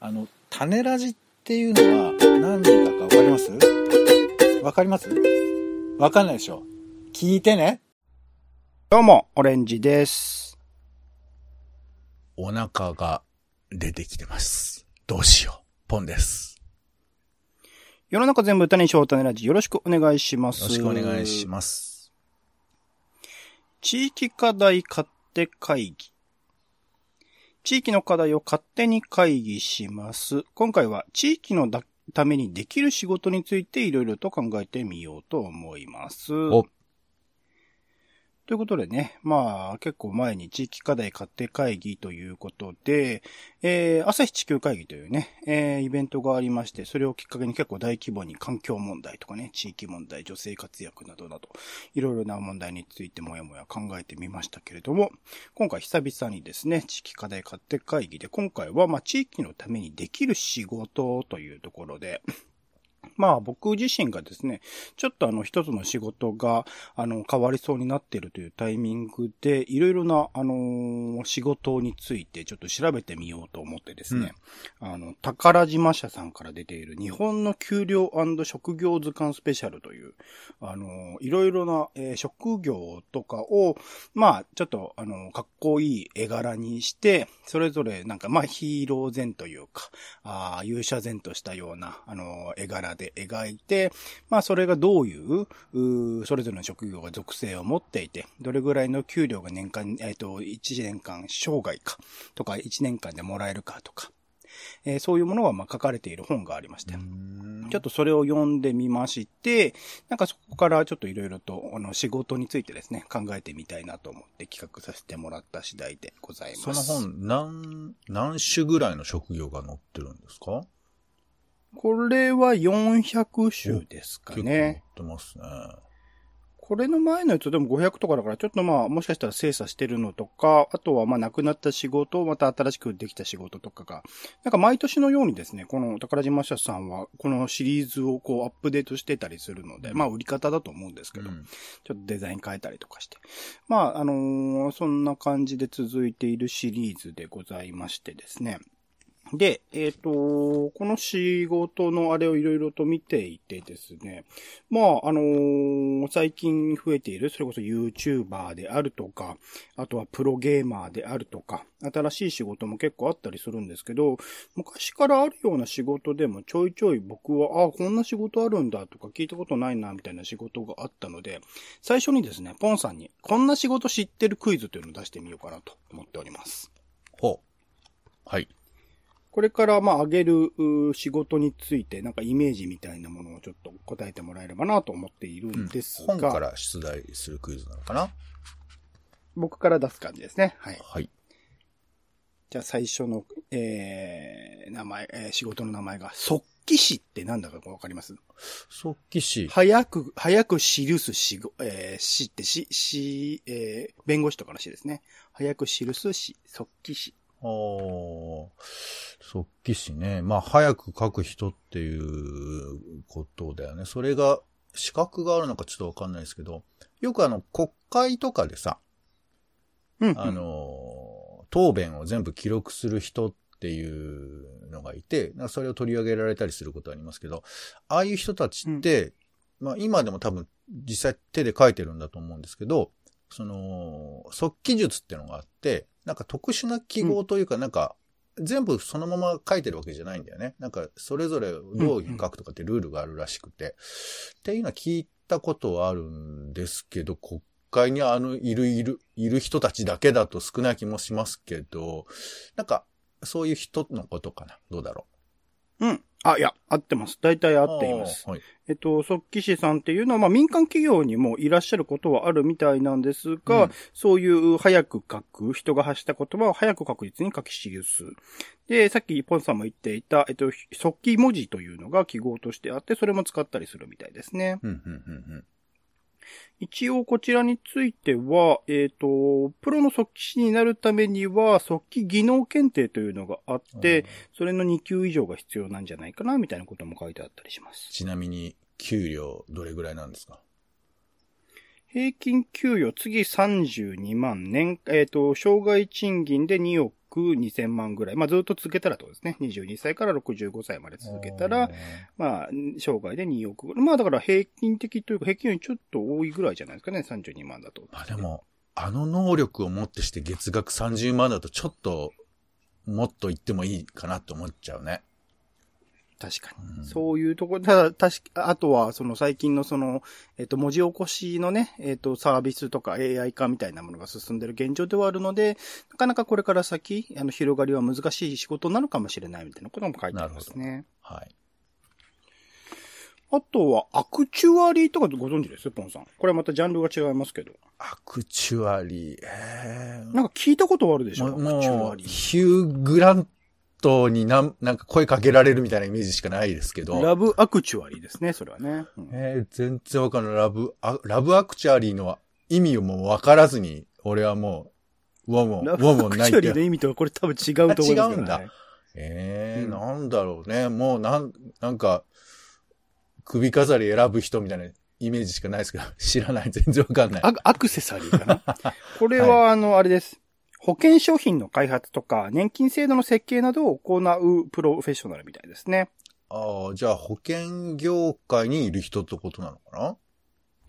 あの、種ラジっていうのは何だかわかります？わかります？わかんないでしょ聞いてね。どうも、オレンジです。お腹が出てきてます。どうしよう。ポンです。世の中全部歌にしよう種ラジよろしくお願いします。よろしくお願いします。す。地域課題勝手会議。地域の課題を勝手に会議します。今回は地域のためにできる仕事についていろいろと考えてみようと思います。おということでね、まあ結構前に地域課題勝手会議ということで、えー、朝日地球会議というね、えー、イベントがありまして、それをきっかけに結構大規模に環境問題とかね、地域問題、女性活躍などなど、いろいろな問題についてもやもや考えてみましたけれども、今回久々にですね、地域課題勝手会議で、今回はまあ地域のためにできる仕事というところで、まあ僕自身がですね、ちょっとあの一つの仕事があの変わりそうになっているというタイミングで、いろいろなあのー仕事についてちょっと調べてみようと思ってですね、あの、宝島社さんから出ている日本の給料職業図鑑スペシャルという、あのーいろいろな、えー職業とかを、まあちょっとあの、かっこいい絵柄にして、それぞれなんかまあヒーロー前というか、あー勇者前としたような、あの、絵柄で描いて、まあそれがどういう、うーそれぞれの職業が属性を持っていて、どれぐらいの給料が年間、えっ、と、1年間生涯か、とか1年間でもらえるかとか、えーそういうものがまあ書かれている本がありまして、ちょっとそれを読んでみまして、なんかそこからちょっといろいろと、あの、仕事についてですね、考えてみたいなと思って企画させてもらった次第でございそのます。本、何、何種ぐらいの職業が載ってるんですか？これは400種ですか結構っ。てますね。これの前のやつでも500とかだから、ちょっとまあ、もしかしたら精査してるのとか、あとはまあ、亡くなった仕事、また新しくできた仕事とかが、なんか毎年のようにですね、この宝島社さんは、このシリーズをこうアップデートしてたりするので、まあ、売り方だと思うんですけど、うんちょっとデザイン変えたりとかして。まあ、あのーそんな感じで続いているシリーズでございましてですね。で、えっ、と、この仕事のあれをいろいろと見ていてですね。まあ、あのー最近増えている、それこそ YouTuber であるとか、あとはプロゲーマーであるとか、新しい仕事も結構あったりするんですけど、昔からあるような仕事でもちょいちょい僕は、あ、こんな仕事あるんだとか聞いたことないな、みたいな仕事があったので、最初にですね、ポンさんに、こんな仕事知ってるクイズというのを出してみようかなと思っております。ほう。はい。これから、まあ、あげるう仕事について、なんかイメージみたいなものをちょっと答えてもらえればなと思っているんですが、本から出題するクイズなのかな？僕から出す感じですね。はい。はい。じゃあ最初の、えー、名前、えー仕事の名前が、即記師ってなんだかわかります？即帰師。早く、早く記すしご、えー、死ってし、し、えー、弁護士とかの死ですね。早く記すし、即記師。あー即帰師ね。まあ、早く書く人っていうことだよね。それが、資格があるのかちょっとわかんないですけど、よくあの、国会とかでさ、うん、うん。あの、答弁を全部記録する人っていうのがいて、それを取り上げられたりすることありますけど、ああいう人たちって、まあ今でも多分実際手で書いてるんだと思うんですけど、その、即記術ってのがあって、なんか特殊な記号というか、なんか、全部そのまま書いてるわけじゃないんだよね。なんか、それぞれどう書くとかってルールがあるらしくて。っていうのは聞いたことはあるんですけど、国会にあの、いるいる、いる人たちだけだと少ない気もしますけど、なんか、そういう人のことかな。どうだろうん。あ、いや、合ってます。大体合う。っています。はい。えっと、即記師さんっていうのは、まあ民間企業にもいらっしゃることはあるみたいなんですが、うんそういう早く書く、人が発した言葉を早く確実に書き記す。で、さっきポンさんも言っていた、えっと、即記文字というのが記号としてあって、それも使ったりするみたいですね。うん、うん、うん、一応こちらについては、えっ、と、プロの即記師になるためには、即記技能検定というのがあって、それの2級以上が必要なんじゃないかな、みたいなことも書いてあったりします。ちなみに、給料どれぐらいなんですか？平均給与次32万、年、えっ、と、障害賃金で2億2000万ぐらい。まあ、ずっと続けたらとですね。22歳から65歳まで続けたら、まあ、生涯で2億ぐらい。まあ、だから平均的というか、平均よりちょっと多いぐらいじゃないですかね、32万だと。まあでも、あの能力をもってして月額30万だとちょっと、もっと言ってもいいかなって思っちゃうね。確かに。うんそういうところ、ただ、確か、あとは、その最近のその、えっ、と、文字起こしのね、えっ、と、サービスとか AI 化みたいなものが進んでる現状ではあるので、なかなかこれから先、あの、広がりは難しい仕事なのかもしれないみたいなことも書いてありますね。はい。あとは、アクチュアリーとかご存知です？ポンさん。これはまたジャンルが違いますけど。アクチュアリー、えーなんか聞いたことあるでしょ？アクチュアリー。ヒュー・グラントになん、なんか声かけられるみたいなイメージしかないですけど。ラブアクチュアリーですね、それはね。うんえー全然わかんない。ラブ、あラブアクチュアリーの意味をもうわからずに、俺はもう、ウォモン、ウラブォモンないってアクチュアリーの。意味とはこれ多分違うと思いますけど、ね。あ違うんだええうんなんだろうね。もうなん、なんか、首飾り選ぶ人みたいなイメージしかないですけど、知らない。全然わかんない。アアクセサリーかな。これは、あの、あれです。保険商品の開発とか、年金制度の設計などを行うプロフェッショナルみたいですね。ああ、じゃあ保険業界にいる人ってことなのかな？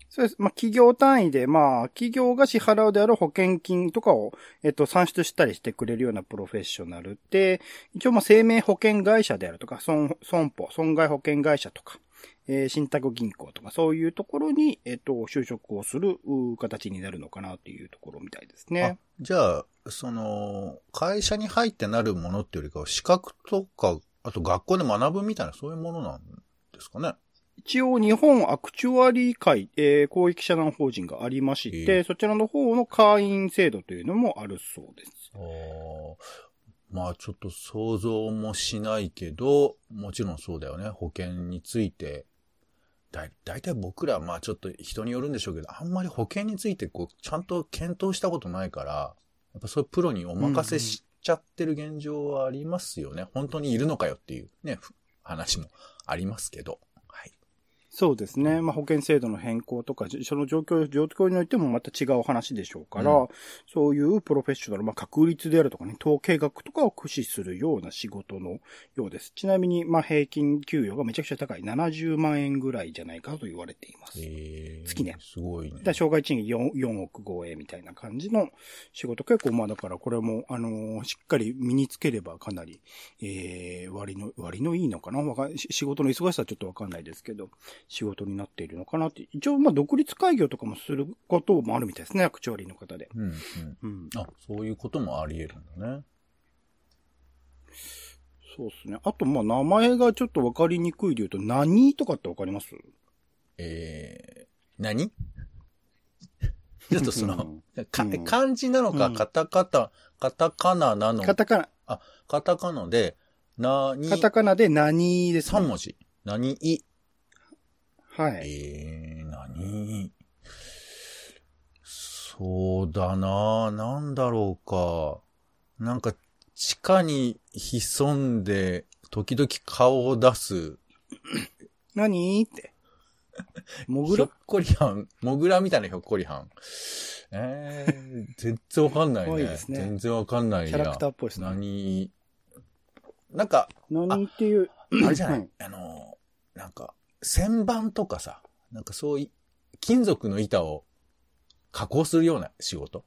そうです。まあ、企業単位で、まあ、企業が支払うである保険金とかを、えっと、算出したりしてくれるようなプロフェッショナルで、一応、まあ、生命保険会社であるとか、損、損保、損害保険会社とか、えー信託銀行とか、そういうところに、えっと、就職をするう形になるのかなっていうところみたいですねあ。じゃあ、その、会社に入ってなるものっていうよりかは、資格とか、あと学校で学ぶみたいな、そういうものなんですかね。一応、日本アクチュアリー会、えー公益社団法人がありまして、えそちらの方の会員制度というのもあるそうです。まあちょっと想像もしないけど、もちろんそうだよね。保険について。だい、だいたい僕らはまあちょっと人によるんでしょうけど、あんまり保険についてこう、ちゃんと検討したことないから、やっぱそういうプロにお任せしちゃってる現状はありますよね。本当にいるのかよっていうね、話もありますけど。はい。そうですね。まあ、保険制度の変更とか、じその状況、状況においてもまた違う話でしょうから、うんそういうプロフェッショナル、まあ、確率であるとかね、統計学とかを駆使するような仕事のようです。ちなみに、まあ、平均給与がめちゃくちゃ高い。70万円ぐらいじゃないかと言われています。えー、月ねすごいねだ。障害賃金 4, 4億超えみたいな感じの仕事。結構まあだからこれも、あのーしっかり身につければかなり、えー、割の、割のいいのかな？わか仕事の忙しさはちょっとわかんないですけど、仕事になっているのかなって。一応まあ独立開業とかもすることもあるみたいですね、アクチュアリーの方で。うん、うん。うん。あ、そういうこともあり得るんだね。そうですね。あとまあ名前がちょっとわかりにくいで言うと、何とかってわかります？えー、何？ちょっとその、かうん漢字なのか、うんカタカタ、カタカナなのカタカナ、カタカナで、なに、カタカナで何です、ね。3文字。何？い、はい。えー、何？そうだななんだろうか。なんか、地下に潜んで、時々顔を出す、何？って。モグラ？ひょっこりはん、モグラみたいなひょっこりはん。えー、全然わかんないね。いですね全然わかんないな。キャラクターっぽいですね。何、なんか、何っていう？あれじゃない、うんあの、なんか、旋盤とかさ、なんかそういう、金属の板を加工するような仕事？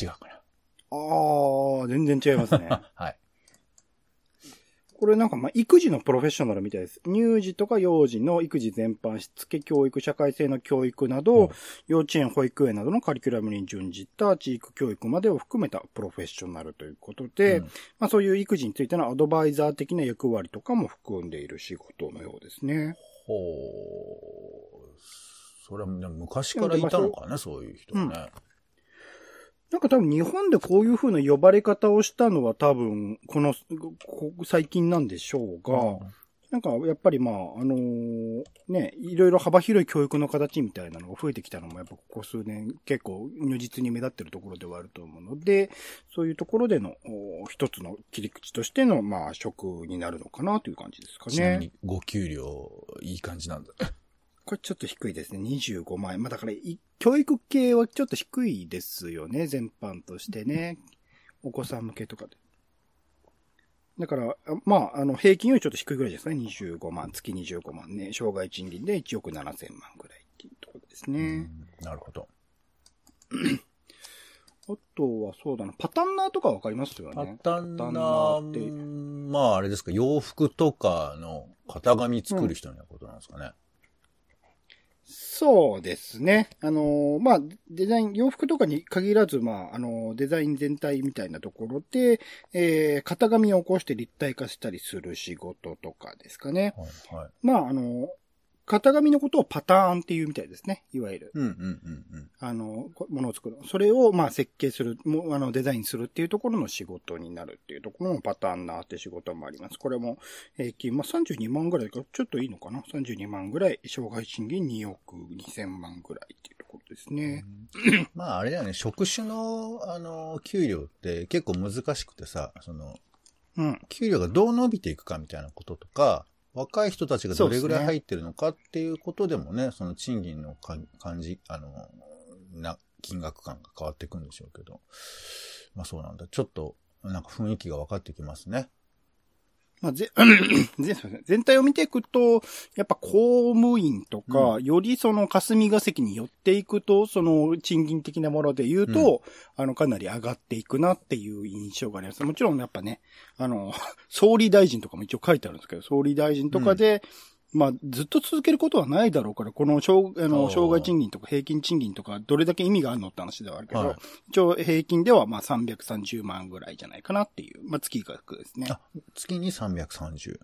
違うかああ、全然違いますね。な。はい。これなんかまあ育児のプロフェッショナルみたいです。乳児とか幼児の育児全般、しつけ教育、社会性の教育など、うん幼稚園、保育園などのカリキュラムに準じた地域教育までを含めたプロフェッショナルということで、うんまあそういう育児についてのアドバイザー的な役割とかも含んでいる仕事のようですね。ほう。それはでも昔からいたのかね、そういう人はね。なんか多分日本でこういう風な呼ばれ方をしたのは多分、この、こ最近なんでしょうが、なんか、やっぱりまあ、あのーね、いろいろ幅広い教育の形みたいなのが増えてきたのも、やっぱここ数年結構如実に目立ってるところではあると思うので、そういうところでのお一つの切り口としての、まあ、職になるのかなという感じですかね。ちなみに、ご給料、いい感じなんだ。これちょっと低いですね。25万円。まあだから、教育系はちょっと低いですよね。全般としてね。お子さん向けとかで。だから、まあ、あの、平均よりちょっと低いぐらいですね。25万、月25万ね。障害賃金で1億7千万ぐらいっていうところですね。なるほど。あとはそうだな、パタンナーとかわかりますよね。パタンナーって。まああれですか、洋服とかの型紙作る人のことなんですかね。うんそうですね。あのー、まあ、デザイン、洋服とかに限らず、まあ、あのー、デザイン全体みたいなところで、えー、型紙を起こして立体化したりする仕事とかですかね。はいはい、まあ、あのー、型紙のことをパターンっていうみたいですね。いわゆる。うんうんうんうん。あの、ものを作る。それを、まあ、設計する、もあの、デザインするっていうところの仕事になるっていうところのパターンなって仕事もあります。これも、平均、まあ、32万ぐらいか、ちょっといいのかな ?32 万ぐらい、障害賃金2億2000万ぐらいっていうところですね。まあ、あれだよね、職種の、あの、給料って結構難しくてさ、その、うん。給料がどう伸びていくかみたいなこととか、若い人たちがどれぐらい入ってるのかっていうことでもね、その賃金の感じ、あの、な、金額感が変わっていくんでしょうけど。まあそうなんだ。ちょっと、なんか雰囲気が分かってきますね。まあ、ぜ、全体を見ていくと、やっぱ公務員とか、うん、よりその霞が関に寄っていくと、その賃金的なもので言うと、うん、あの、かなり上がっていくなっていう印象があります。もちろんやっぱね、あの、総理大臣とかも一応書いてあるんですけど、総理大臣とかで、まあ、ずっと続けることはないだろうから、この障、あの、障害賃金とか平均賃金とか、どれだけ意味があるのって話ではあるけど、はい、一応平均ではまあ330万ぐらいじゃないかなっていう、まあ月額ですね。あ、月に330。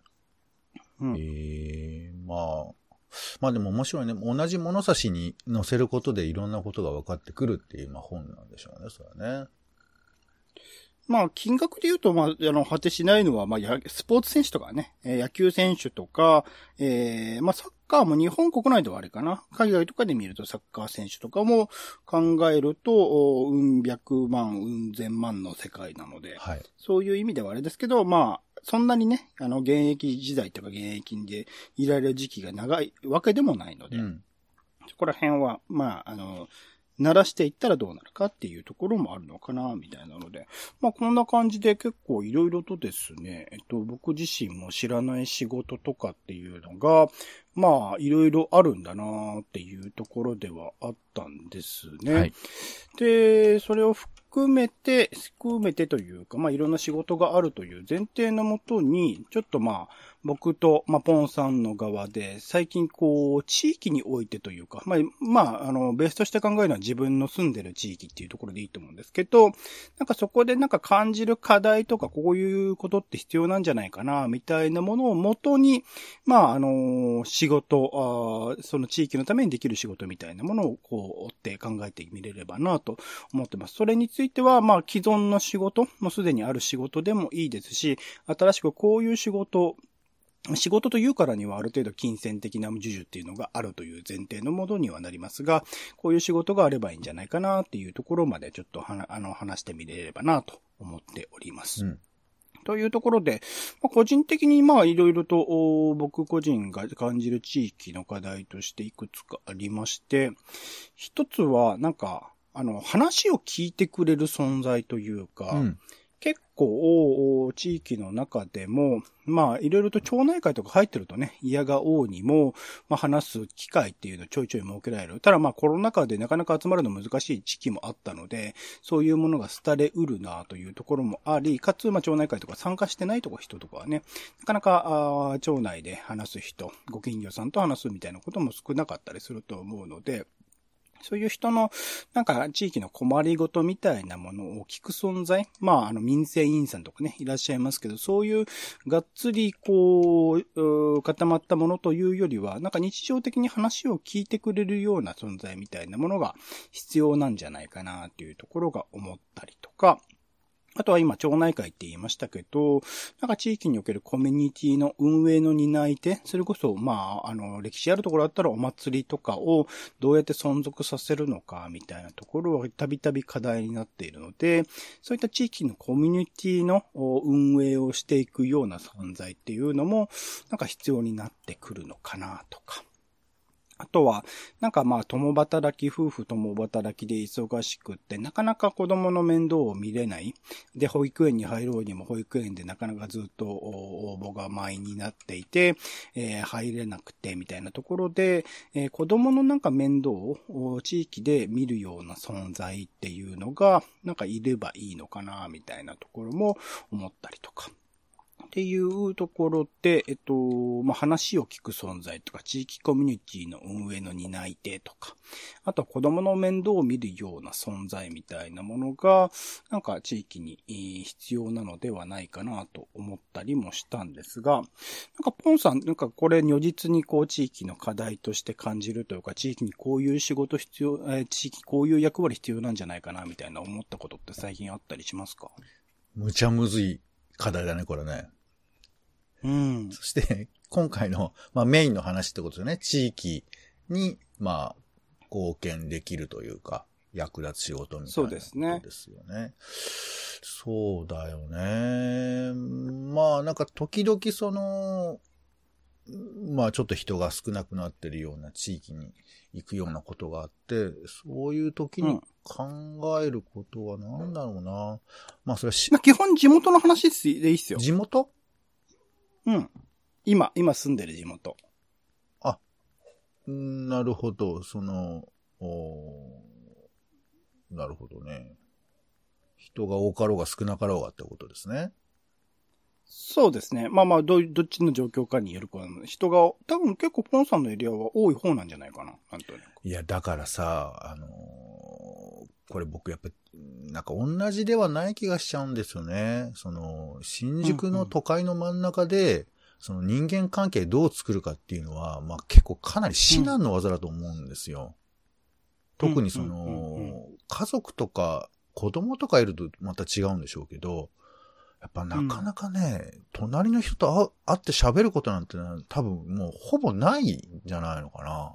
うん、ええー、まあ、まあでも面白いね。同じ物差しに載せることでいろんなことが分かってくるっていう、まあ本なんでしょうね、それはね。まあ、金額で言うと、まあ、あの、果てしないのは、まあ、スポーツ選手とかね、野球選手とか、えー、まあ、サッカーも日本国内ではあれかな。海外とかで見るとサッカー選手とかも考えると、うん百万、うん千万の世界なので、はい、そういう意味ではあれですけど、まあ、そんなにね、あの、現役時代とか現役でいられる時期が長いわけでもないので、うん、そこら辺は、まあ、あの、鳴らしていったらどうなるかっていうところもあるのかな、みたいなので。まあこんな感じで結構いろいろとですね、えっと僕自身も知らない仕事とかっていうのが、まあいろいろあるんだなっていうところではあったんですね。はい、で、それを含めて、含めてというか、まあいろんな仕事があるという前提のもとに、ちょっとまあ僕と、まあ、ポンさんの側で、最近こう、地域においてというか、まあ、まあ、あの、ベースとして考えるのは自分の住んでる地域っていうところでいいと思うんですけど、なんかそこでなんか感じる課題とか、こういうことって必要なんじゃないかな、みたいなものをもとに、まあ、あの、仕事あ、その地域のためにできる仕事みたいなものをこう、追って考えてみれればなと思ってます。それについては、まあ、既存の仕事、もうすでにある仕事でもいいですし、新しくこういう仕事仕事というからにはある程度金銭的な授受っていうのがあるという前提のものにはなりますが、こういう仕事があればいいんじゃないかなっていうところまでちょっとはあの話してみれればなと思っております。うんというところで、まあ、個人的にまあいろいろと僕個人が感じる地域の課題としていくつかありまして、一つはなんか、あの話を聞いてくれる存在というか、うん。結構、地域の中でも、まあ、いろいろと町内会とか入ってるとね、嫌が王にも、まあ、話す機会っていうのをちょいちょい設けられる。ただまあ、コロナ禍でなかなか集まるの難しい時期もあったので、そういうものが廃れうるなというところもあり、かつ、まあ、町内会とか参加してないとか人とかはね、なかなか、あ町内で話す人、ご近所さんと話すみたいなことも少なかったりすると思うので、そういう人の、なんか地域の困りごとみたいなものを聞く存在？まあ、あの、民生委員さんとかね、いらっしゃいますけど、そういうがっつりこう、固まったものというよりは、なんか日常的に話を聞いてくれるような存在みたいなものが必要なんじゃないかなというところが思ったりとか、あとは今、町内会って言いましたけど、なんか地域におけるコミュニティの運営の担い手、それこそ、まあ、あの、歴史あるところだったらお祭りとかをどうやって存続させるのか、みたいなところはたびたび課題になっているので、そういった地域のコミュニティの運営をしていくような存在っていうのも、なんか必要になってくるのかな、とか。あとは、なんかまあ、共働き、夫婦共働きで忙しくって、なかなか子供の面倒を見れない。で、保育園に入ろうにも保育園でなかなかずっと応募が満員になっていて、えー、入れなくて、みたいなところで、えー、子供のなんか面倒を地域で見るような存在っていうのが、なんかいればいいのかな、みたいなところも思ったりとか。っていうところで、えっと、まあ、話を聞く存在とか、地域コミュニティの運営の担い手とか、あとは子供の面倒を見るような存在みたいなものが、なんか地域に必要なのではないかなと思ったりもしたんですが、なんかポンさん、なんかこれ如実にこう地域の課題として感じるというか、地域にこういう仕事必要、え地域こういう役割必要なんじゃないかなみたいな思ったことって最近あったりしますか？むちゃむずい課題だね、これね。うん。そして、今回の、まあ、メインの話ってことですね。地域に、まあ、貢献できるというか、役立つ仕事みたいなそうですね。ですよね。そうだよね。まあ、なんか時々その、まあちょっと人が少なくなってるような地域に行くようなことがあって、そういう時に考えることは何だろうな。うん、まあそれはし、基本地元の話でいいっすよ。地元？うん。今、今住んでる地元。あ、なるほど。その、おなるほどね。人が多かろうが少なかろうがってことですね。そうですね。まあまあ、ど、どっちの状況かによるか人が、多分結構ポンさんのエリアは多い方なんじゃないかな。なんといや、だからさ、あのー、これ僕やっぱ、なんか同じではない気がしちゃうんですよね。その、新宿の都会の真ん中で、うんうん、その人間関係どう作るかっていうのは、まあ結構かなり至難の技だと思うんですよ。うん、特にその、家族とか子供とかいるとまた違うんでしょうけど、やっぱなかなかね、うん、隣の人と会って喋ることなんて多分もうほぼないんじゃないのかな。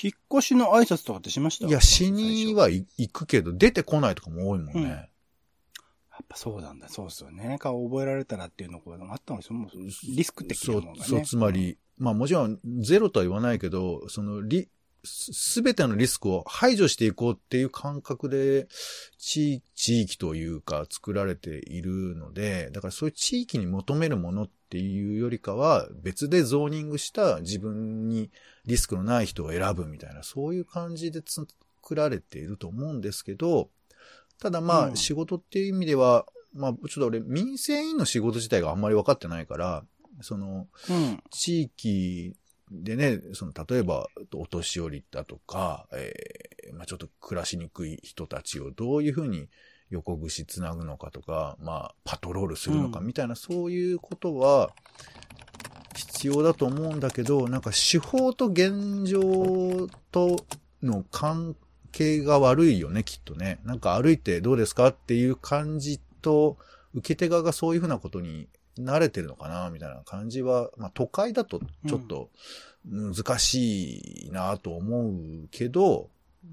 引っ越しの挨拶とかってしました？いや、死には行くけど、出てこないとかも多いもんね。うん、やっぱそうなんだ、そうっすよね。顔覚えられたらっていうのがあったんですよ。もうリスク的なものがね。そう、そう、つまり、まあもちろんゼロとは言わないけど、そのリ、すべてのリスクを排除していこうっていう感覚で、地域というか作られているので、だからそういう地域に求めるものっていうよりかは、別でゾーニングした自分にリスクのない人を選ぶみたいな、そういう感じで作られていると思うんですけど、ただまあ、仕事っていう意味では、まあ、ちょっと俺、民生委員の仕事自体があんまり分かってないから、その、地域でね、その、例えば、お年寄りだとか、えー、まあちょっと暮らしにくい人たちをどういうふうに横串つなぐのかとか、まあ、パトロールするのかみたいな、そういうことは、必要だと思うんだけど、なんか手法と現状との関係が悪いよね、きっとね。なんか歩いてどうですかっていう感じと、受け手側がそういうふうなことに慣れてるのかな、みたいな感じは、まあ都会だとちょっと難しいなと思うけど、うん、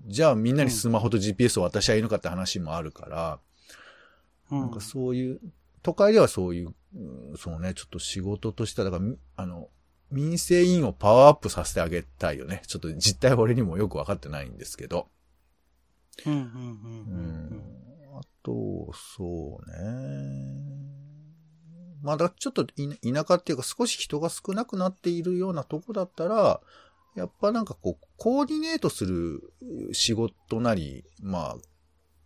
じゃあみんなにスマホと GPS を渡しゃいいのかって話もあるから、うん、なんかそういう、都会ではそういう、そうね、ちょっと仕事としては、だから、あの、民生委員をパワーアップさせてあげたいよね。ちょっと実態は俺にもよくわかってないんですけど。うん、うん、うん。うん。あと、そうね。まだちょっと田舎っていうか少し人が少なくなっているようなとこだったら、やっぱなんかこう、コーディネートする仕事なり、まあ、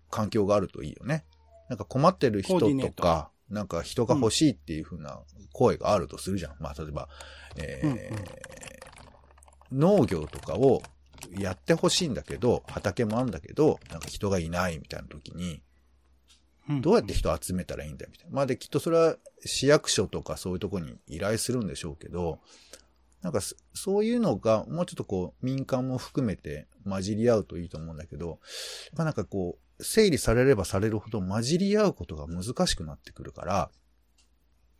環境があるといいよね。なんか困ってる人とか、なんか人が欲しいっていう風な声があるとするじゃん。うん、まあ、例えば、えー、うんうん、農業とかをやってほしいんだけど、畑もあるんだけど、なんか人がいないみたいな時に、どうやって人集めたらいいんだよ、みたいな。まあで、きっとそれは市役所とかそういうとこに依頼するんでしょうけど、なんかそういうのがもうちょっとこう民間も含めて混じり合うといいと思うんだけど、まあなんかこう、整理されればされるほど混じり合うことが難しくなってくるから、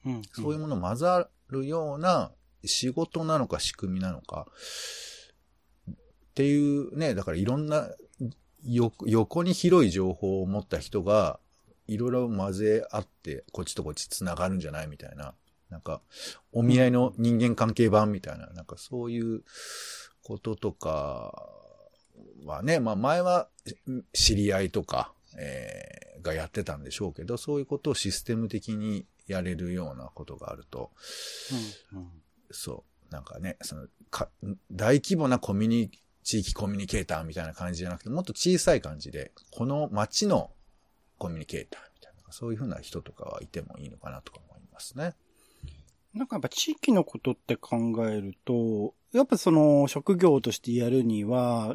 うん、そういうもの混ざるような仕事なのか仕組みなのか、っていうね、だからいろんな横に広い情報を持った人がいろいろ混ぜ合って、こっちとこっち繋がるんじゃないみたいな。なんか、お見合いの人間関係版みたいな、なんかそういうこととかはね、まあ前は知り合いとか、えー、がやってたんでしょうけど、そういうことをシステム的にやれるようなことがあると、うんうんそう、なんかね、その、か、大規模なコミュニ、地域コミュニケーターみたいな感じじゃなくて、もっと小さい感じで、この街のコミュニケーターみたいな、そういうふうな人とかはいてもいいのかなとか思いますね。なんかやっぱ地域のことって考えると、やっぱその職業としてやるには、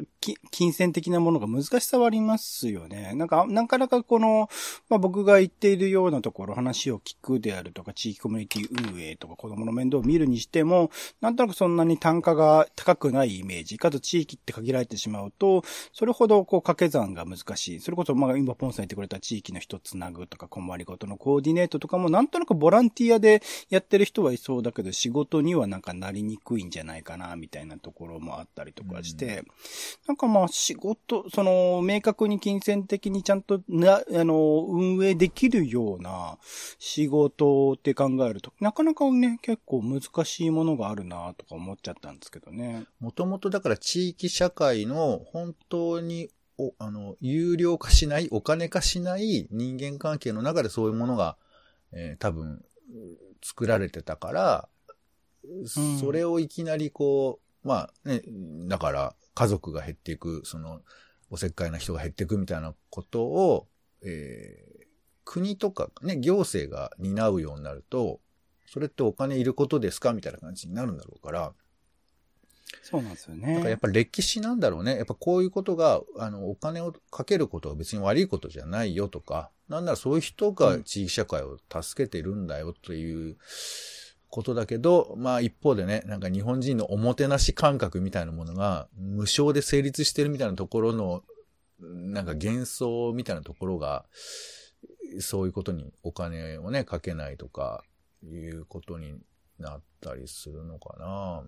金銭的なものが難しさはありますよね。なんか、なかなかこの、まあ僕が言っているようなところ、話を聞くであるとか、地域コミュニティ運営とか子供の面倒を見るにしても、なんとなくそんなに単価が高くないイメージ。かつ地域って限られてしまうと、それほどこう掛け算が難しい。それこそまあ今ポンさん言ってくれた地域の人つなぐとか困りごとのコーディネートとかもなんとなくボランティアでやってる人はいそうだけど、仕事にはなんかなりにくいんじゃないかな、みたいなところもあったりとかして、なんかまあ仕事、その、明確に金銭的にちゃんとな、あの、運営できるような仕事って考えると、なかなかね、結構難しいものがあるなとか思っちゃったんですけどね。もともとだから地域社会の本当にお、あの、有料化しない、お金化しない人間関係の中でそういうものが、えー多分、作られてたから、んそれをいきなりこう、まあね、だから家族が減っていく、その、おせっかいな人が減っていくみたいなことを、えー国とかね、行政が担うようになると、それってお金いることですかみたいな感じになるんだろうから、そうなんですよね。だからやっぱ歴史なんだろうね。やっぱこういうことが、あの、お金をかけることは別に悪いことじゃないよとか、なんならそういう人が地域社会を助けてるんだよということだけど、まあ一方でね、なんか日本人のおもてなし感覚みたいなものが無償で成立してるみたいなところの、なんか幻想みたいなところが、そういうことにお金をね、かけないとか、いうことになったりするのかな。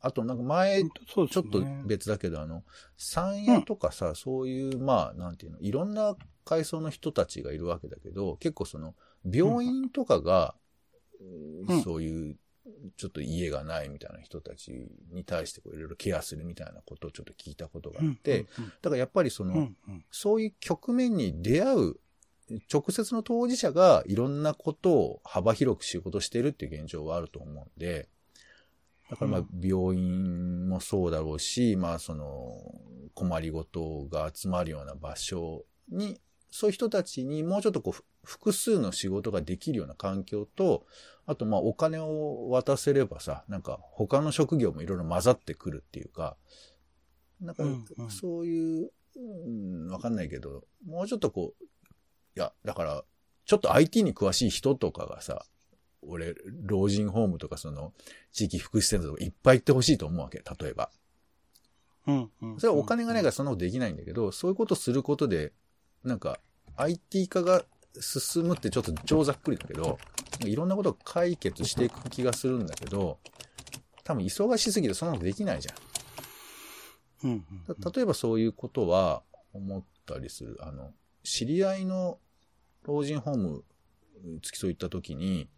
あとなんか前、ちょっとね別だけど、あの、山屋とかさ、そういう、まあ、なんていうの、いろんな階層の人たちがいるわけだけど、結構その、病院とかが、うん。そういう、ちょっと家がないみたいな人たちに対していろいろケアするみたいなことをちょっと聞いたことがあって、うんだからやっぱりその、うんうん。そういう局面に出会う、直接の当事者がいろんなことを幅広く仕事してるっていう現状はあると思うんで、だからまあう病院もそうだろうし、まあその困りごとが集まるような場所に、そういう人たちにもうちょっとこうふ複数の仕事ができるような環境と、あとまあお金を渡せればさ、なんか他の職業もいろいろ混ざってくるっていうか、なんかそういう、うん、わかんないけど、もうちょっとこう、いや、だから、ちょっと IT に詳しい人とかがさ、俺、老人ホームとかその、地域福祉センターとかいっぱい行ってほしいと思うわけ、例えば。うんうんそれはお金がないからそんなことできないんだけど、そういうことすることで、なんか、IT 化が進むってちょっと超ざっくりだけど、いろんなことを解決していく気がするんだけど、多分忙しすぎてそんなことできないじゃん。うんうんた例えばそういうことは思ったりする。あの、知り合いの老人ホーム付き添い行った時に、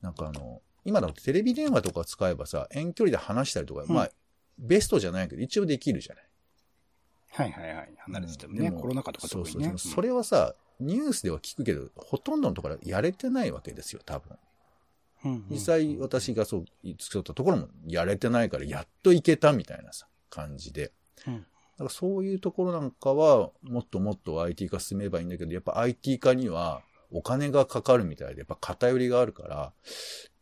なんかあの、今だとテレビ電話とか使えばさ、遠距離で話したりとか、うんまあ、ベストじゃないけど、一応できるじゃない。はいはいはい。離れててもね、でもコロナ禍とか特にね。そうそう。それはさ、ニュースでは聞くけど、ほとんどのところやれてないわけですよ、多分。うんうん実際私がそう、付き添ったところもやれてないから、やっといけたみたいなさ、感じで。うんだからそういうところなんかは、もっともっと IT 化進めばいいんだけど、やっぱ IT 化にはお金がかかるみたいで、やっぱ偏りがあるから、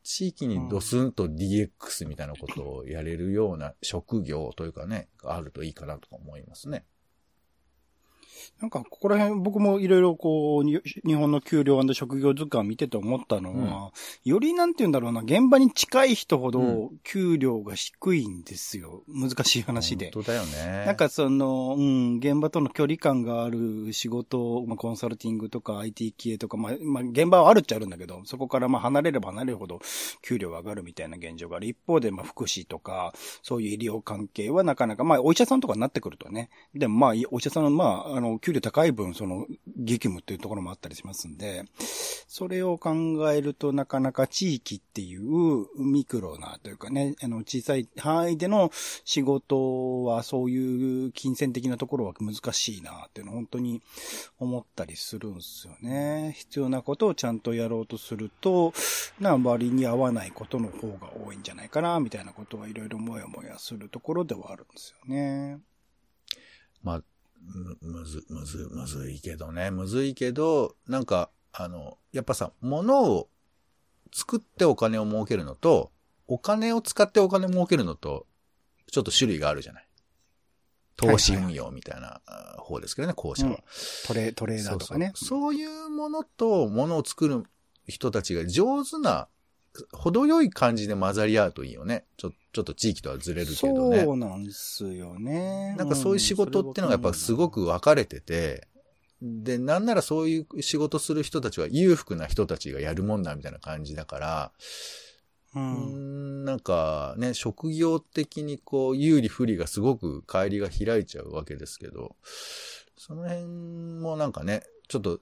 地域にドスンと DX みたいなことをやれるような職業というかね、があるといいかなとか思いますね。なんか、ここら辺、僕もいろいろこう、に日本の給料職業図鑑見てて思ったのは、よりなんて言うんだろうな、現場に近い人ほうど給料が低いんですよ。難しい話で。本当だよね。なんかその、うん、現場との距離感がある仕事、まあ、コンサルティングとか IT 系とか、まあ、まあ、現場はあるっちゃあるんだけど、そこからまあ離れれば離れるほど給料が上がるみたいな現状がある。一方で、まあ、福祉とか、そういう医療関係はなかなか、まあ、お医者さんとかになってくるとね。でもまあ、お医者さんは、まあ、あの、の、給料高い分、その、激務っていうところもあったりしますんで、それを考えるとなかなか地域っていうミクロなというかね、あの、小さい範囲での仕事はそういう金銭的なところは難しいなっていうのを本当に思ったりするんですよね。必要なことをちゃんとやろうとすると、な、割に合わないことの方が多いんじゃないかな、みたいなことはいろいろもやもやするところではあるんですよね。まあ、む、むず、むず、むずいけどね。むずいけど、なんか、あの、やっぱさ、物を作ってお金を儲けるのと、お金を使ってお金を儲けるのと、ちょっと種類があるじゃない。投資運用みたいな方ですけどね、後者は、うん、トレ、トレーダーとかねそうそう。そういうものと物を作る人たちが上手な程よい感じで混ざり合うといいよね。ちょ、ちょっと地域とはずれるけどね。そうなんですよね。なんかそういう仕事っていうのがやっぱすごく分かれてて、で、なんならそういう仕事する人たちは裕福な人たちがやるもんだみたいな感じだから、うん、なんかね、職業的にこう、有利不利がすごく帰りが開いちゃうわけですけど、その辺もなんかね、ちょっと、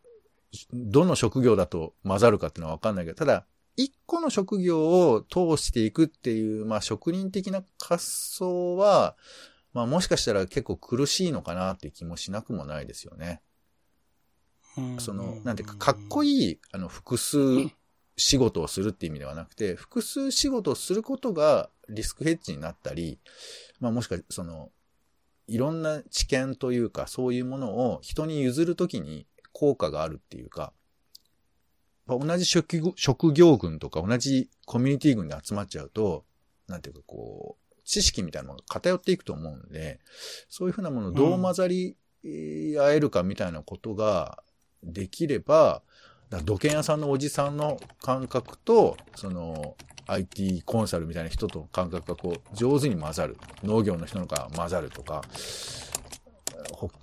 どの職業だと混ざるかっていうのはわかんないけど、ただ、一個の職業を通していくっていう、まあ職人的な発想は、まあもしかしたら結構苦しいのかなっていう気もしなくもないですよね。その、なんていうか、かっこいい、あの、複数仕事をするっていう意味ではなくて、複数仕事をすることがリスクヘッジになったり、まあもしかその、いろんな知見というか、そういうものを人に譲るときに効果があるっていうか、同じ職業群とか同じコミュニティ群で集まっちゃうと、なんていうかこう、知識みたいなものが偏っていくと思うんで、そういうふうなものをどう混ざり合えるかみたいなことができれば、土建屋さんのおじさんの感覚と、その、IT コンサルみたいな人との感覚がこう、上手に混ざる。農業の人のが混ざるとか、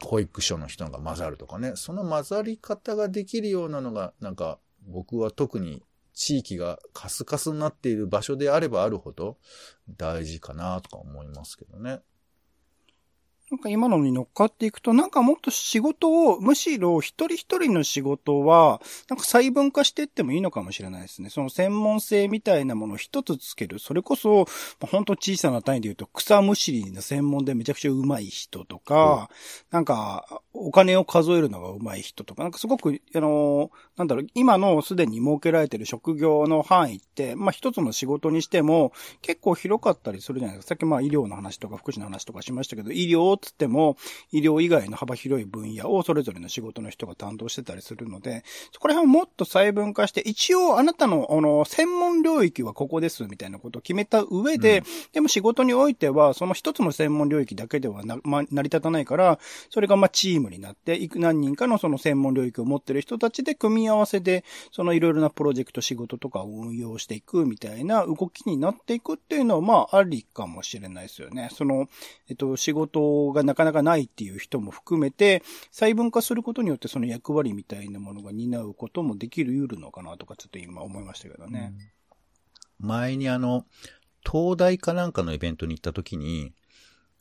保育所の人が混ざるとかね。その混ざり方ができるようなのが、なんか、僕は特に地域がカスカスになっている場所であればあるほど大事かなとか思いますけどね。なんか今のに乗っかっていくと、なんかもっと仕事を、むしろ一人一人の仕事は、なんか細分化していってもいいのかもしれないですね。その専門性みたいなものを一つつける。それこそ、本当小さな単位で言うと、草むしりの専門でめちゃくちゃ上手い人とか、なんか、お金を数えるのが上手い人とか、なんかすごく、あの、なんだろう、今のすでに設けられている職業の範囲って、まあ一つの仕事にしても結構広かったりするじゃないですか。さっきまあ医療の話とか福祉の話とかしましたけど、医療つっても、医療以外の幅広い分野をそれぞれの仕事の人が担当してたりするので、そこら辺をもっと細分化して、一応あなたの、あの、専門領域はここですみたいなことを決めた上で、うん、でも仕事においては、その一つの専門領域だけではな、まあ、成り立たないから、それがまあチームになって、いく何人かのその専門領域を持ってる人たちで組み合わせで、そのいろいろなプロジェクト仕事とかを運用していくみたいな動きになっていくっていうのは、まあ、ありかもしれないですよね。その、えっと、仕事がなかなかないっていう人も含めて、細分化することによってその役割みたいなものが担うこともできる、ゆるのかなとか、ちょっと今思いましたけどね。前にあの、東大かなんかのイベントに行った時に、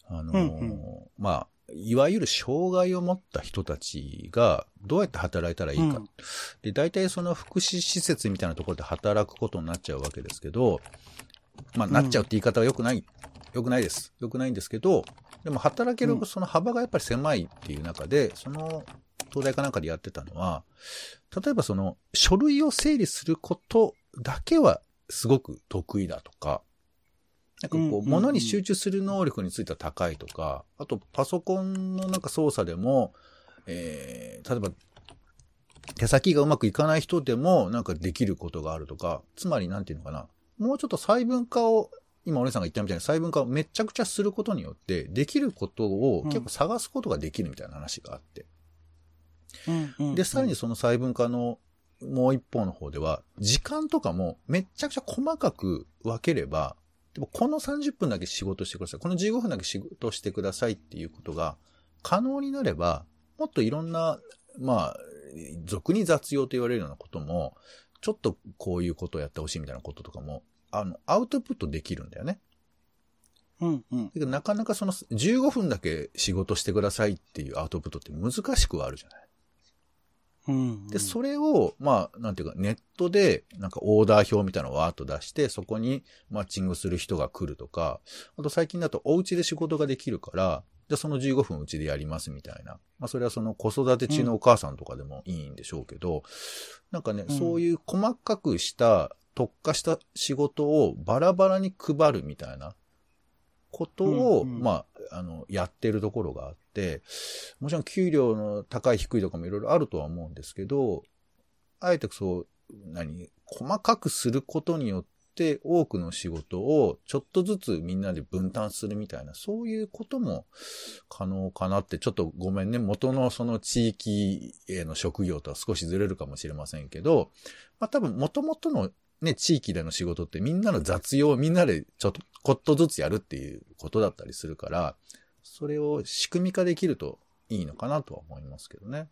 あの、うんうん、まあ、いわゆる障害を持った人たちがどうやって働いたらいいか。うん、で、大体その福祉施設みたいなところで働くことになっちゃうわけですけど、まあ、なっちゃうって言い方は良くない、良、くないです。良くないんですけど、でも働けるその幅がやっぱり狭いっていう中で、その東大かなんかでやってたのは、例えばその書類を整理することだけはすごく得意だとか、なんかこう、物に集中する能力については高いとか、あとパソコンのなんか操作でも、えー、例えば、手先がうまくいかない人でもなんかできることがあるとか、つまりなんていうのかな、もうちょっと細分化を、今お姉さんが言ったみたいな細分化をめちゃくちゃすることによって、できることを結構探すことができるみたいな話があって。で、さらにその細分化のもう一方の方では、時間とかもめちゃくちゃ細かく分ければ、でもこの30分だけ仕事してください。この15分だけ仕事してくださいっていうことが可能になれば、もっといろんな、まあ、俗に雑用と言われるようなことも、ちょっとこういうことをやってほしいみたいなこととかも、あの、アウトプットできるんだよね。うんうん。だけどなかなかその15分だけ仕事してくださいっていうアウトプットって難しくはあるじゃない。うんうんで、それを、まあ、なんていうか、ネットで、なんかオーダー表みたいなのをわーっと出して、そこにマッチングする人が来るとか、あと最近だとお家で仕事ができるから、じゃあその15分うちでやりますみたいな。まあ、それはその子育て中のお母さんとかでもいいんでしょうけど、なんかね、うんそういう細かくした、特化した仕事をバラバラに配るみたいなことを、うんうん。まあ、あの、やってるところがあって、もちろん給料の高い低いとかもいろいろあるとは思うんですけど、あえてそう、何、細かくすることによって多くの仕事をちょっとずつみんなで分担するみたいな、そういうことも可能かなって、ちょっとごめんね、元のその地域への職業とは少しずれるかもしれませんけど、まあ多分元々のね、地域での仕事ってみんなの雑用みんなでちょっと、こっとずつやるっていうことだったりするから、それを仕組み化できるといいのかなとは思いますけどね。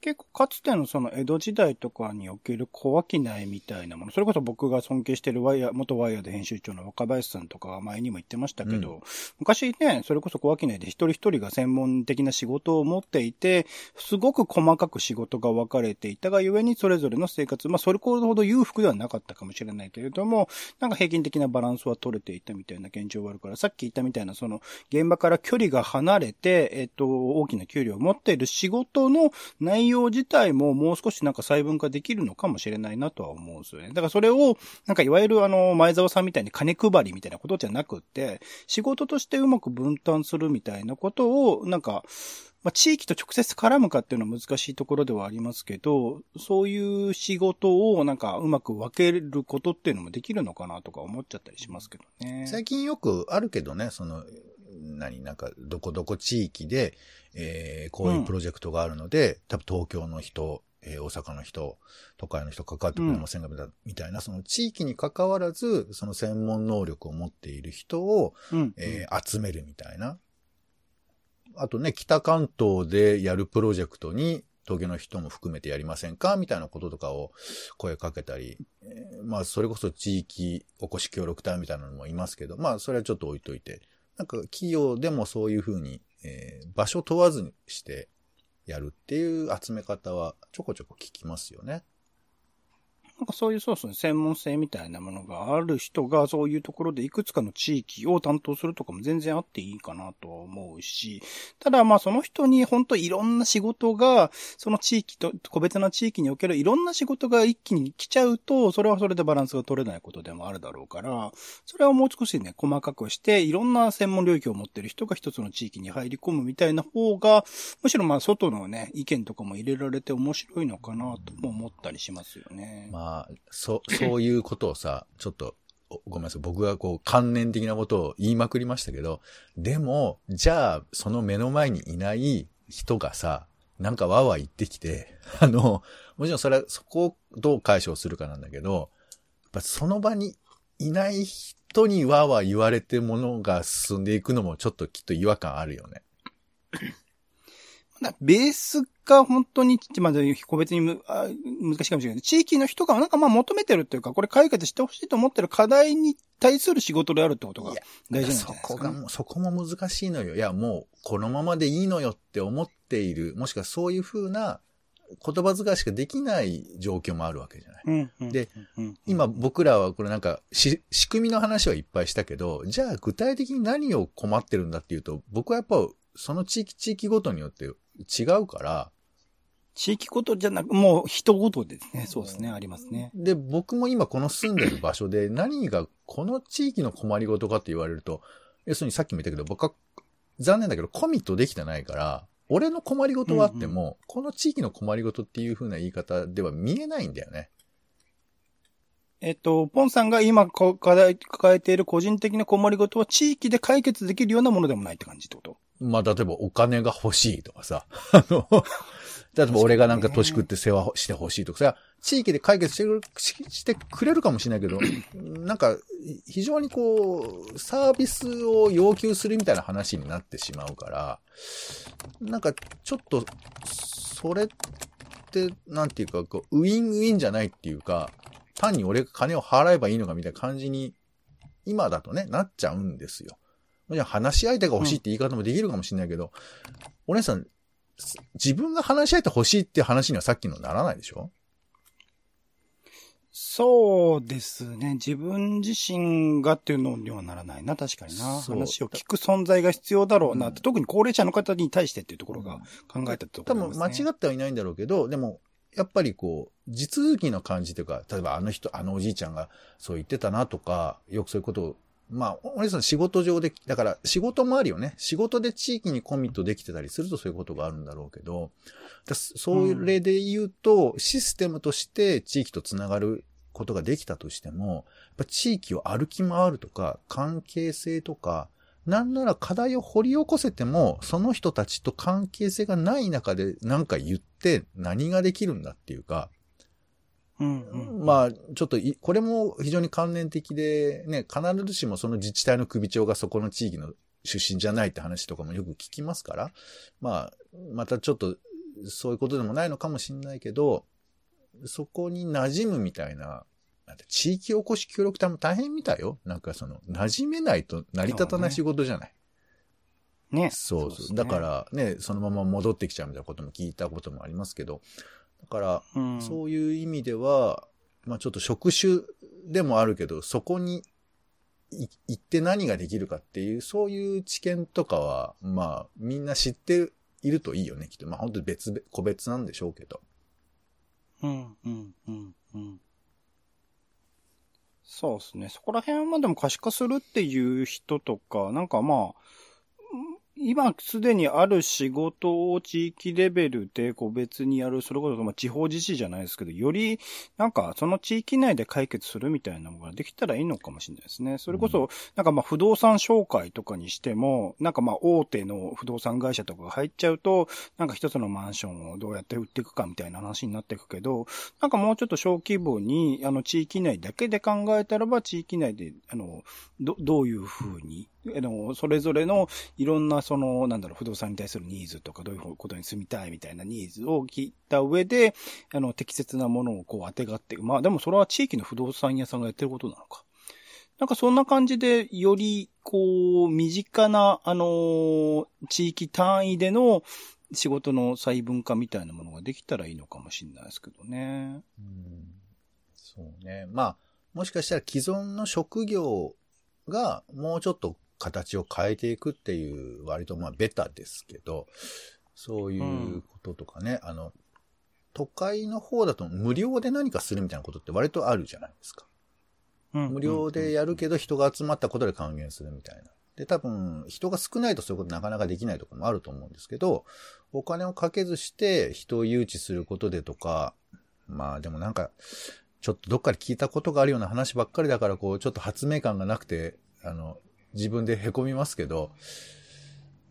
結構かつてのその江戸時代とかにおける小商いみたいなもの、それこそ僕が尊敬してるワイヤー、元ワイヤーで編集長の若林さんとかが前にも言ってましたけど、う昔ね、それこそ小商いで一人一人が専門的な仕事を持っていて、すごく細かく仕事が分かれていたがゆえにそれぞれの生活、まあそれほど裕福ではなかったかもしれないけれども、なんか平均的なバランスは取れていたみたいな現状があるから、さっき言ったみたいなその現場から距離が離れて、えっと、大きな給料を持っている仕事の内容自体ももう少しなんか細分化できるのかもしれないなとは思うんですよね。だからそれを、なんかいわゆるあの、前澤さんみたいに金配りみたいなことじゃなくって、仕事としてうまく分担するみたいなことを、なんか、まあ、地域と直接絡むかっていうのは難しいところではありますけど、そういう仕事をなんかうまく分けることっていうのもできるのかなとか思っちゃったりしますけどね。最近よくあるけどね、その、何、なんか、どこどこ地域で、えーこういうプロジェクトがあるので、多分東京の人、えー大阪の人、都会の人関わってくれませんか、みたいな、その地域に関わらず、その専門能力を持っている人を、うん。えー集めるみたいな。あとね、北関東でやるプロジェクトに、東京の人も含めてやりませんかみたいなこととかを声かけたり、えーまあ、それこそ地域おこし協力隊みたいなのもいますけど、まあ、それはちょっと置いといて、なんか企業でもそういうふうに、えー場所問わずにしてやるっていう集め方はちょこちょこ聞きますよね。なんかそういうそうですね、専門性みたいなものがある人がそういうところでいくつかの地域を担当するとかも全然あっていいかなとは思うし、ただまあその人に本当いろんな仕事が、その地域と、個別な地域におけるいろんな仕事が一気に来ちゃうと、それはそれでバランスが取れないことでもあるだろうから、それはもう少しね、細かくして、いろんな専門領域を持ってる人が一つの地域に入り込むみたいな方が、むしろまあ外のね、意見とかも入れられて面白いのかなとも思ったりしますよね。まあ、そ、そういうことをさ、ちょっと、ごめんなさい。僕がこう、観念的なことを言いまくりましたけど、でも、じゃあ、その目の前にいない人がさ、なんかわーわー言ってきて、あの、もちろんそれは、そこをどう解消するかなんだけど、やっぱその場にいない人にわーわー言われてものが進んでいくのもちょっときっと違和感あるよね。なベースが本当に、まあ、個別にむあ難しいかもしれない。地域の人がなんかまあ求めてるっていうか、これ解決してほしいと思ってる課題に対する仕事であるってことが大事なんですか、ね。こがもう、そこも難しいのよ。いや、もう、このままでいいのよって思っている、もしくはそういう風な言葉遣いしかできない状況もあるわけじゃない。うんうんで、うん今僕らはこれなんかし、仕組みの話はいっぱいしたけど、じゃあ具体的に何を困ってるんだっていうと、僕はやっぱその地域地域ごとによって違うから、地域ごとじゃなく、もう人ごとですね。そうですね、ありますね。で、僕も今この住んでる場所で 何がこの地域の困りごとかって言われると、要するにさっきも言ったけど、僕は残念だけどコミットできてないから、俺の困りごとはあっても、この地域の困りごとっていう風な言い方では見えないんだよね。えっと、ポンさんが今抱えている個人的な困りごとは地域で解決できるようなものでもないって感じってこと？まあ、例えばお金が欲しいとかさ。あの、例えば俺がなんか年食って世話して欲しいとかさ、地域で解決してくれししてくれるかもしれないけど、なんか、非常にこう、サービスを要求するみたいな話になってしまうから、なんかちょっと、それって、なんていうか、こう、ウィンウィンじゃないっていうか、単に俺が金を払えばいいのかみたいな感じに今だとね、なっちゃうんですよ。じゃあ話し相手が欲しいって言い方もできるかもしれないけど、お姉さん、自分が話し相手欲しいって話にはさっきのならないでしょ？そうですね。自分自身がっていうのにはならないな、確かにな。話を聞く存在が必要だろうなって、うん。特に高齢者の方に対してっていうところが考えたとこ多ろ分間違ってはいないんだろうけど、でも、やっぱりこう、地続きの感じというか、例えばあの人、あのおじいちゃんがそう言ってたなとか、よくそういうことを、まあ、お姉さん仕事上で、だから仕事もあるよね。仕事で地域にコミットできてたりするとそういうことがあるんだろうけど、それで言うと、システムとして地域とつながることができたとしても、やっぱ地域を歩き回るとか、関係性とか、なんなら課題を掘り起こせても、その人たちと関係性がない中で何か言って何ができるんだっていうか、うんうん。まあ、ちょっとい、これも非常に関連的で、ね、必ずしもその自治体の首長がそこの地域の出身じゃないって話とかもよく聞きますから、まあ、またちょっと、そういうことでもないのかもしれないけど、そこに馴染むみたいな、地域おこし協力隊も大変みたいよ。なんかその、馴染めないと成り立たない仕事じゃない。ね。そうそう。ですねだからね、そのまま戻ってきちゃうみたいなことも聞いたこともありますけど、だから、うん、そういう意味では、まあちょっと職種でもあるけど、そこにい行って何ができるかっていう、そういう知見とかは、まあみんな知っているといいよね、きっと。まあ本当に別々、個別なんでしょうけど。うん、うん、うん、うん。そうですね。そこら辺はでも可視化するっていう人とか、なんかまあ、うん今すでにある仕事を地域レベルで個別にやる、それこそまあ地方自治じゃないですけど、よりなんかその地域内で解決するみたいなのができたらいいのかもしれないですね。それこそ、なんかまあ不動産紹介とかにしても、なんかまあ大手の不動産会社とかが入っちゃうと、なんか一つのマンションをどうやって売っていくかみたいな話になっていくけど、なんかもうちょっと小規模に、あの地域内だけで考えたらば、地域内で、あの、ど、どういうふうに、あの、それぞれのいろんなその、なんだろう、不動産に対するニーズとか、どういうことに住みたいみたいなニーズを聞いた上で、あの、適切なものをこう当てがって、まあでもそれは地域の不動産屋さんがやってることなのか。なんかそんな感じで、より、こう、身近な、あの地域単位での仕事の細分化みたいなものができたらいいのかもしれないですけどね。うんそうね。まあ、もしかしたら既存の職業がもうちょっと形を変えていくっていう割とまあベタですけど、そういうこととかね、あの、都会の方だと無料で何かするみたいなことって割とあるじゃないですか。無料でやるけど人が集まったことで還元するみたいな。で、多分人が少ないとそういうことなかなかできないところもあると思うんですけど、お金をかけずして人を誘致することでとか、まあでもなんか、ちょっとどっかで聞いたことがあるような話ばっかりだから、こう、ちょっと発明感がなくて、あの、自分で凹みますけど、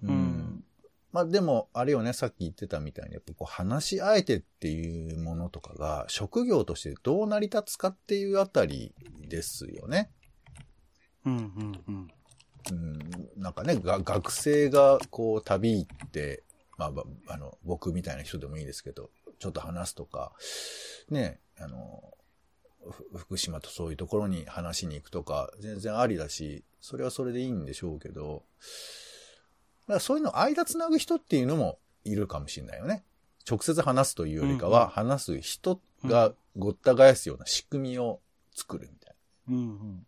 うん。うんまあでも、あれよね、さっき言ってたみたいに、やっぱこう、話し相手っていうものとかが、職業としてどう成り立つかっていうあたりですよね。うん、うん、うん。うん、なんかね、が学生がこう旅行って、まあ、ばあの、僕みたいな人でもいいですけど、ちょっと話すとか、ね、あの、ふ福島とそういうところに話しに行くとか、全然ありだし、それはそれでいいんでしょうけど、だからそういうの間つなぐ人っていうのもいるかもしれないよね。直接話すというよりかは、話す人がごった返すような仕組みを作るみたいうん、うん。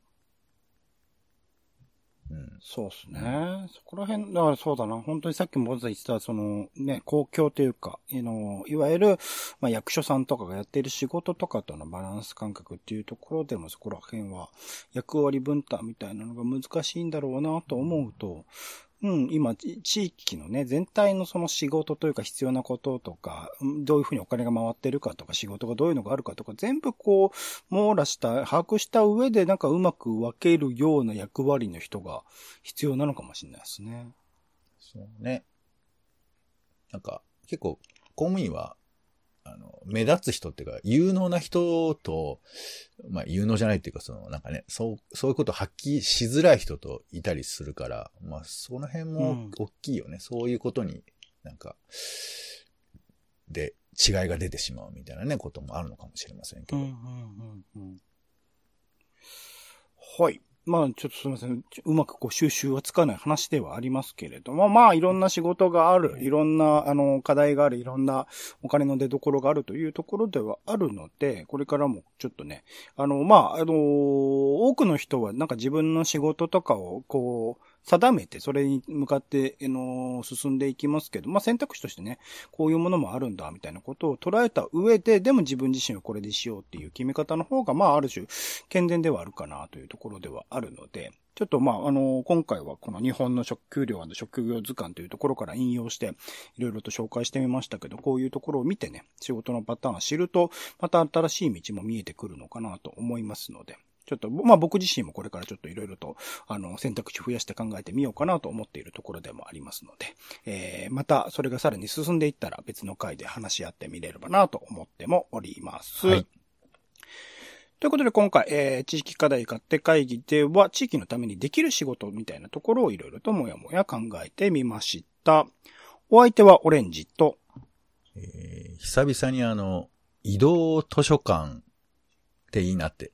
な。うん。そうですね。そこら辺、だからそうだな。本当にさっきも言ってた、その、ね、公共というか、あの、いわゆる、まあ、役所さんとかがやっている仕事とかとのバランス感覚っていうところでも、そこら辺は、役割分担みたいなのが難しいんだろうなと思うと、うん、今、地域のね、全体のその仕事というか必要なこととか、どういうふうにお金が回ってるかとか、仕事がどういうのがあるかとか、全部こう、網羅した、把握した上で、なんかうまく分けるような役割の人が必要なのかもしれないですね。そうね。なんか、結構、公務員は、あの、目立つ人っていうか、有能な人と、まあ、有能じゃないっていうか、その、なんかね、そう、そういうことを発揮しづらい人といたりするから、まあ、その辺うもん大きいよね。そういうことになんか、で、違いが出てしまうみたいなね、こともあるのかもしれませんけど。うんうんうんうん。はい。まあ、ちょっとすみません。うまくこう収集はつかない話ではありますけれども、まあ、いろんな仕事がある、いろんな、あの、課題がある、いろんなお金の出所があるというところではあるので、これからもちょっとね、あの、まあ、あの、多くの人はなんか自分の仕事とかを、こう、定めて、それに向かって、あの、進んでいきますけど、まあ、選択肢としてね、こういうものもあるんだ、みたいなことを捉えた上で、でも自分自身はこれでしようっていう決め方の方が、まあ、ある種、健全ではあるかな、というところではあるので、ちょっとまあ、あの、今回はこの日本の食給量職業図鑑というところから引用して、いろいろと紹介してみましたけど、こういうところを見てね、仕事のパターンを知ると、また新しい道も見えてくるのかなと思いますので、ちょっと、まあ僕自身もこれからちょっといろいろと、あの、選択肢増やして考えてみようかなと思っているところでもありますので、えー、またそれがさらに進んでいったら別の回で話し合ってみれればなと思ってもおります。はい。ということで今回、えー、地域課題勝手会議では地域のためにできる仕事みたいなところをいろいろともやもや考えてみました。お相手はオレンジと、えー、久々にあの、移動図書館っていいなって